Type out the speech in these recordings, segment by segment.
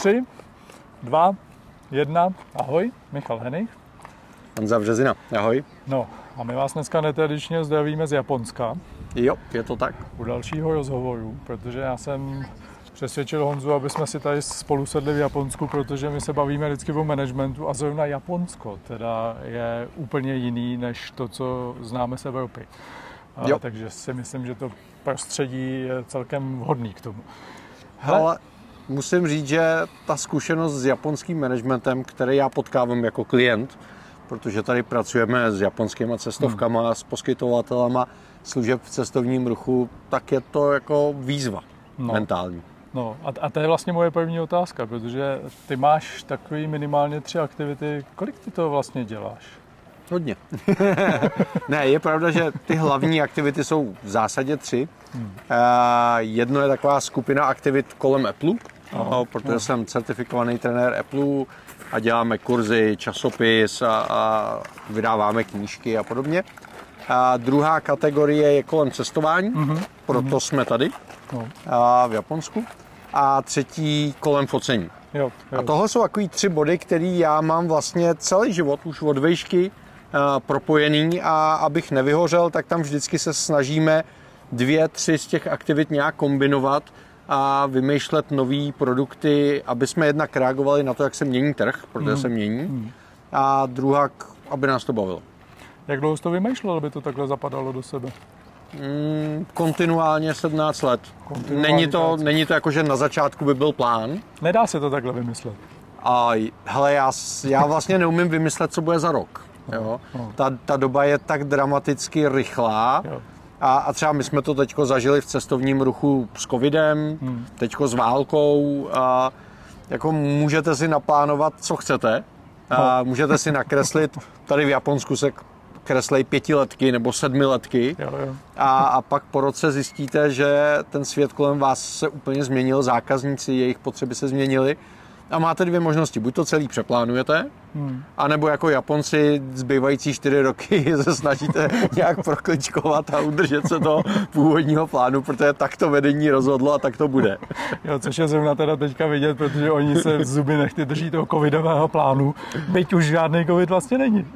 Tři, dva, jedna. Ahoj, Michal Henich. Honza Březina, ahoj. No a my vás dneska netradičně zdravíme z Japonska. Jo, je to tak. U dalšího rozhovoru, protože já jsem přesvědčil Honzu, aby jsme si tady spolu sedli v Japonsku, protože my se bavíme vždycky o managementu a zrovna Japonsko teda je úplně jiný než to, co známe z Evropy. Jo. A, takže si myslím, že to prostředí je celkem vhodný k tomu. Hele, Ale musím říct, že ta zkušenost s japonským managementem, který já potkávám jako klient, protože tady pracujeme s japonskými cestovkama, hmm. s poskytovatelama služeb v cestovním ruchu, tak je to jako výzva no. mentální. No a, a to je vlastně moje první otázka, protože ty máš takový minimálně tři aktivity. Kolik ty to vlastně děláš? Hodně. ne, je pravda, že ty hlavní aktivity jsou v zásadě tři. Hmm. Uh, jedno je taková skupina aktivit kolem Apple, Aha. protože Aha. jsem certifikovaný trenér Apple a děláme kurzy, časopis a, a vydáváme knížky a podobně. A druhá kategorie je kolem cestování, mm-hmm. proto mm-hmm. jsme tady no. a v Japonsku. A třetí kolem focení. Jo, jo. A tohle jsou takový tři body, které já mám vlastně celý život už od vejšky propojený a abych nevyhořel, tak tam vždycky se snažíme dvě, tři z těch aktivit nějak kombinovat a vymýšlet nové produkty, aby jsme jednak reagovali na to, jak se mění trh, protože mm. se mění, mm. a druhá, aby nás to bavilo. Jak dlouho jsi to vymýšlel, aby to takhle zapadalo do sebe? Mm, kontinuálně 17 let. Kontinuálně není to, není to jako, že na začátku by byl plán. Nedá se to takhle vymyslet. A hele, já, já vlastně neumím vymyslet, co bude za rok. Jo? Ta, ta doba je tak dramaticky rychlá. Jo. A, a třeba my jsme to teď zažili v cestovním ruchu s covidem, hmm. teď s válkou. A jako můžete si naplánovat, co chcete. A no. můžete si nakreslit, tady v Japonsku se kreslej pětiletky nebo sedmiletky jo, jo. A, a pak po roce zjistíte, že ten svět kolem vás se úplně změnil, zákazníci, jejich potřeby se změnily a máte dvě možnosti. Buď to celý přeplánujete, hmm. anebo jako Japonci zbývající čtyři roky se snažíte nějak prokličkovat a udržet se do původního plánu, protože tak to vedení rozhodlo a tak to bude. Jo, což je zrovna teda teďka vidět, protože oni se zuby nechty drží toho covidového plánu, byť už žádný covid vlastně není.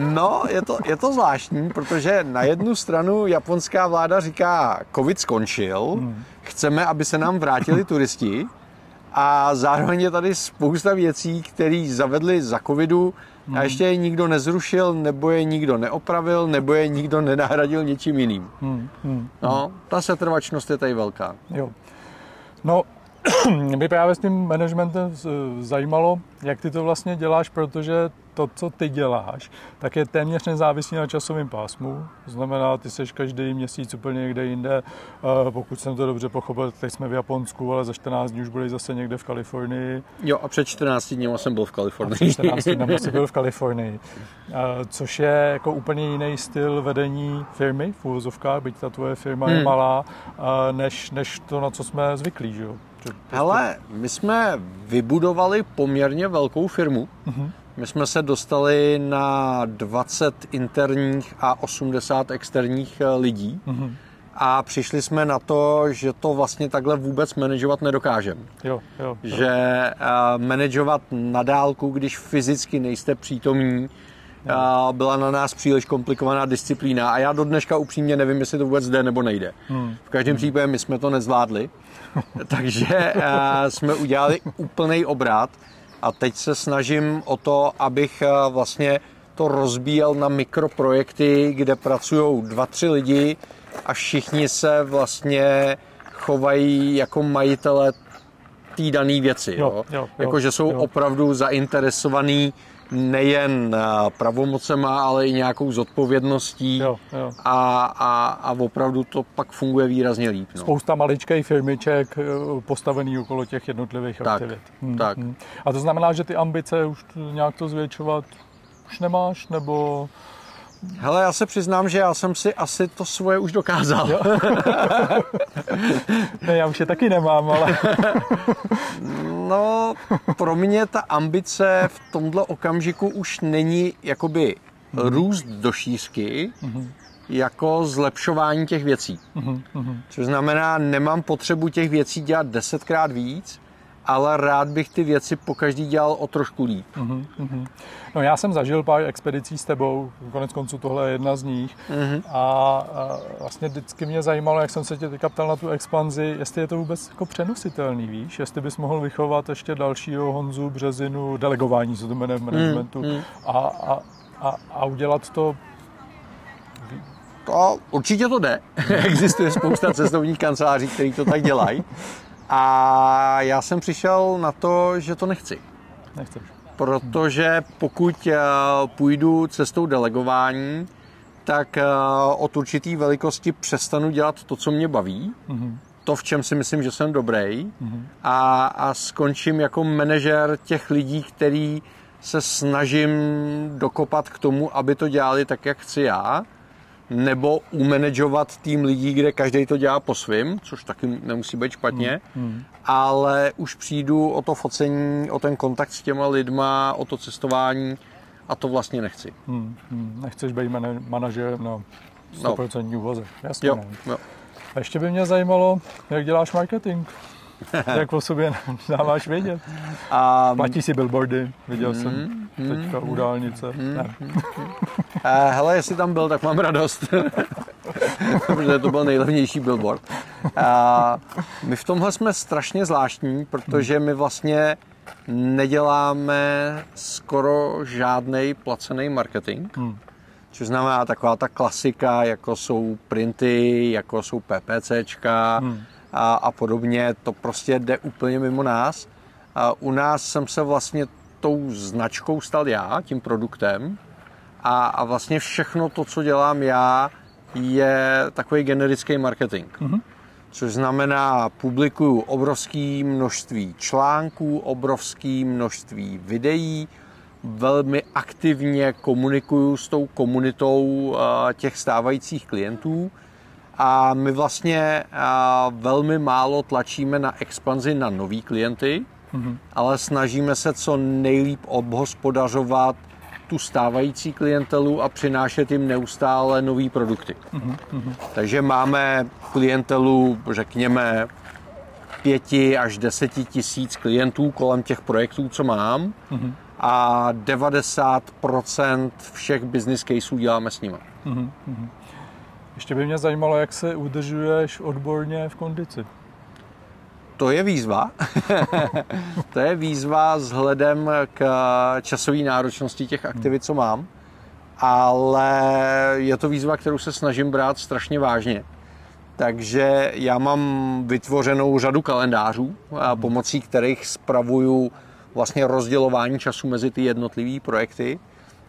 No, je to, je to zvláštní, protože na jednu stranu japonská vláda říká, covid skončil, hmm. chceme, aby se nám vrátili turisti, a zároveň je tady spousta věcí, které zavedli za covidu hmm. a ještě je nikdo nezrušil, nebo je nikdo neopravil, nebo je nikdo nenahradil něčím jiným. Hmm. Hmm. No, ta setrvačnost je tady velká. Jo. No, mě právě s tím managementem zajímalo, jak ty to vlastně děláš, protože to, co ty děláš, tak je téměř nezávislý na časovém pásmu. To znamená, ty seš každý měsíc úplně někde jinde. Pokud jsem to dobře pochopil, teď jsme v Japonsku, ale za 14 dní už budeš zase někde v Kalifornii. Jo, a před 14 dní jsem byl v Kalifornii. A před 14 dní jsem byl v Kalifornii. Což je jako úplně jiný styl vedení firmy v úvozovkách, byť ta tvoje firma hmm. je malá, než, než to, na co jsme zvyklí. Že jo? Hele, my jsme vybudovali poměrně velkou firmu. Uh-huh. My jsme se dostali na 20 interních a 80 externích eh, lidí. Uh-huh. A přišli jsme na to, že to vlastně takhle vůbec manažovat nedokážeme. Jo, jo, jo. Že uh, manažovat na dálku, když fyzicky nejste přítomní, uh, byla na nás příliš komplikovaná disciplína a já do dneška upřímně nevím, jestli to vůbec jde nebo nejde. Hmm. V každém případě my jsme to nezvládli. Takže uh, jsme udělali úplný obrat a teď se snažím o to, abych uh, vlastně to rozbíjel na mikroprojekty, kde pracují dva, tři lidi a všichni se vlastně chovají jako majitele té dané věci. Jo, jo. Jo, jako, že jsou jo. opravdu zainteresovaní nejen eh, pravomocema, ale i nějakou zodpovědností jo, jo. A, a, a opravdu to pak funguje výrazně líp. No. Spousta maličkých firmiček eh, postavený okolo těch jednotlivých tak, aktivit. Hmm, tak. Hmm. A to znamená, že ty ambice už nějak to zvětšovat už nemáš, nebo... Hele, já se přiznám, že já jsem si asi to svoje už dokázal. ne, já už je taky nemám, ale... no, pro mě ta ambice v tomhle okamžiku už není jakoby mm-hmm. růst do šířky, mm-hmm. jako zlepšování těch věcí. Mm-hmm. Což znamená, nemám potřebu těch věcí dělat desetkrát víc, ale rád bych ty věci po každý dělal o trošku líp. Uh-huh, uh-huh. No já jsem zažil pár expedicí s tebou, konec konců tohle je jedna z nich uh-huh. a, a vlastně vždycky mě zajímalo, jak jsem se tě teďka ptal na tu expanzi, jestli je to vůbec jako přenositelný, víš, jestli bys mohl vychovat ještě dalšího Honzu Březinu, delegování se to jmenuje v managementu uh-huh. a, a, a, a udělat to to, určitě to jde. Existuje spousta cestovních kanceláří, který to tak dělají. A já jsem přišel na to, že to nechci. Nechceš. Protože pokud eh, půjdu cestou delegování, tak eh, od určitý velikosti přestanu dělat to, co mě baví, mm-hmm. to, v čem si myslím, že jsem dobrý, mm-hmm. a, a skončím jako manažer těch lidí, který se snažím dokopat k tomu, aby to dělali tak, jak chci já nebo umanagovat tým lidí, kde každý to dělá po svým, což taky nemusí být špatně, hmm. Hmm. ale už přijdu o to focení, o ten kontakt s těma lidma, o to cestování a to vlastně nechci. Hmm. Hmm. Nechceš být man- manažer na 100% no. úvoze. Jasně. Jo. Jo. A ještě by mě zajímalo, jak děláš marketing. jak o sobě dáváš vědět. Um, Platí si billboardy, viděl mm, jsem teďka mm, u dálnice. Mm, ne. uh, hele, jestli tam byl, tak mám radost. protože to byl nejlevnější billboard. Uh, my v tomhle jsme strašně zvláštní, protože my vlastně neděláme skoro žádný placený marketing. Hmm. Což znamená taková ta klasika, jako jsou printy, jako jsou PPCčka, hmm a, a podobně, to prostě jde úplně mimo nás. A u nás jsem se vlastně tou značkou stal já, tím produktem a, a vlastně všechno to, co dělám já, je takový generický marketing. Mm-hmm. Což znamená, publikuju obrovské množství článků, obrovské množství videí, velmi aktivně komunikuju s tou komunitou těch stávajících klientů a my vlastně velmi málo tlačíme na expanzi na nový klienty, mm-hmm. ale snažíme se co nejlíp obhospodařovat tu stávající klientelu a přinášet jim neustále nové produkty. Mm-hmm. Takže máme klientelu, řekněme, pěti až deseti tisíc klientů kolem těch projektů, co mám mm-hmm. a 90% všech business caseů děláme s nimi. Mm-hmm. Ještě by mě zajímalo, jak se udržuješ odborně v kondici. To je výzva. to je výzva vzhledem k časové náročnosti těch aktivit, co mám. Ale je to výzva, kterou se snažím brát strašně vážně. Takže já mám vytvořenou řadu kalendářů, pomocí kterých spravuju vlastně rozdělování času mezi ty jednotlivé projekty.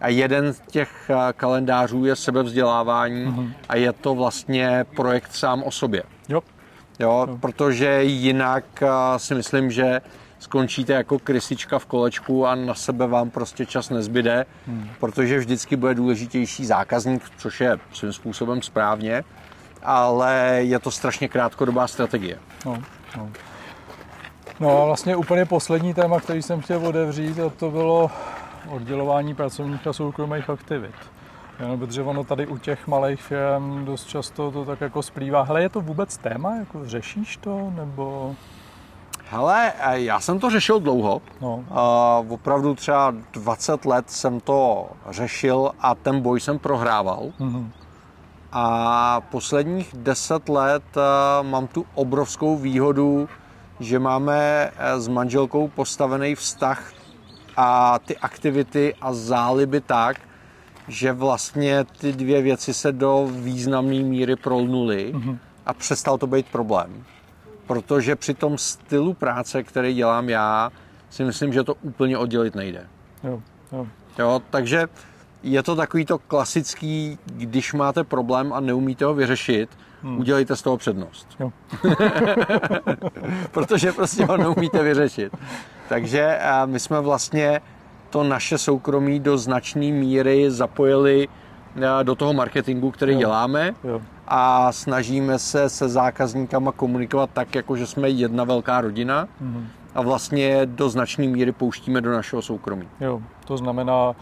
A jeden z těch eh, kalendářů je sebevzdělávání mm-hmm. a je to vlastně projekt sám o sobě. Jo. Jo, jo. protože jinak eh, si myslím, že skončíte jako krysička v kolečku a na sebe vám prostě čas nezbyde, hmm. protože vždycky bude důležitější zákazník, což je svým způsobem správně, ale je to strašně krátkodobá strategie. No, no. no a vlastně úplně poslední téma, který jsem chtěl otevřít, a to bylo oddělování pracovních a soukromých aktivit. Jenom protože ono tady u těch malých firm dost často to tak jako splývá. Hele, je to vůbec téma? Jako řešíš to? Nebo... Hele, já jsem to řešil dlouho. No. Uh, opravdu třeba 20 let jsem to řešil a ten boj jsem prohrával. Mm-hmm. A posledních 10 let uh, mám tu obrovskou výhodu, že máme eh, s manželkou postavený vztah a ty aktivity a záliby tak, že vlastně ty dvě věci se do významné míry prolnuly mm-hmm. a přestal to být problém. Protože při tom stylu práce, který dělám já, si myslím, že to úplně oddělit nejde. Jo, jo. Jo, takže je to takový to klasický, když máte problém a neumíte ho vyřešit, hmm. udělejte z toho přednost. Jo. Protože prostě ho neumíte vyřešit. Takže my jsme vlastně to naše soukromí do značné míry zapojili do toho marketingu, který jo. děláme jo. a snažíme se se zákazníkama komunikovat tak, jako že jsme jedna velká rodina mhm. a vlastně do značné míry pouštíme do našeho soukromí. Jo, to znamená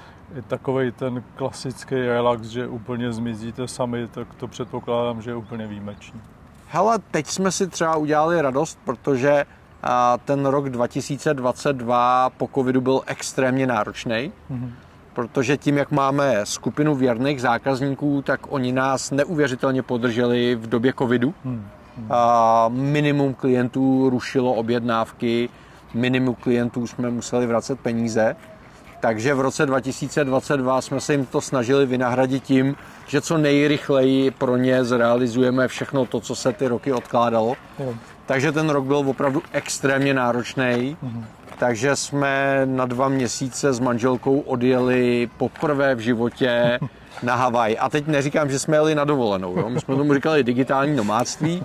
takový ten klasický relax, že úplně zmizíte sami, tak to předpokládám, že je úplně výjimečný. Hele, teď jsme si třeba udělali radost, protože A ten rok 2022 po covidu byl extrémně náročný, mm-hmm. protože tím, jak máme skupinu věrných zákazníků, tak oni nás neuvěřitelně podrželi v době covidu. Mm-hmm. A minimum klientů rušilo objednávky, minimum klientů jsme museli vracet peníze. Takže v roce 2022 jsme se jim to snažili vynahradit tím, že co nejrychleji pro ně zrealizujeme všechno to, co se ty roky odkládalo. Jo. Takže ten rok byl opravdu extrémně náročný. Mhm. Takže jsme na dva měsíce s manželkou odjeli poprvé v životě na Havaj. A teď neříkám, že jsme jeli na dovolenou. Jo? My jsme tomu říkali digitální nomádství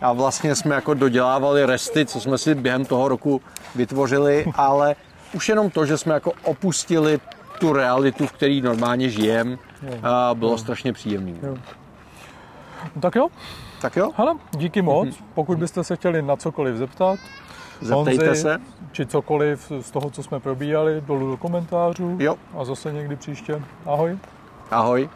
a vlastně jsme jako dodělávali resty, co jsme si během toho roku vytvořili, ale už jenom to, že jsme jako opustili tu realitu, v které normálně žijeme, bylo strašně příjemné. No, tak jo. Tak jo. Hele, díky moc. Mm-hmm. Pokud byste se chtěli na cokoliv zeptat, Zeptejte Honzi, se. Či cokoliv z toho, co jsme probíhali, dolů do komentářů. Jo. A zase někdy příště. Ahoj. Ahoj.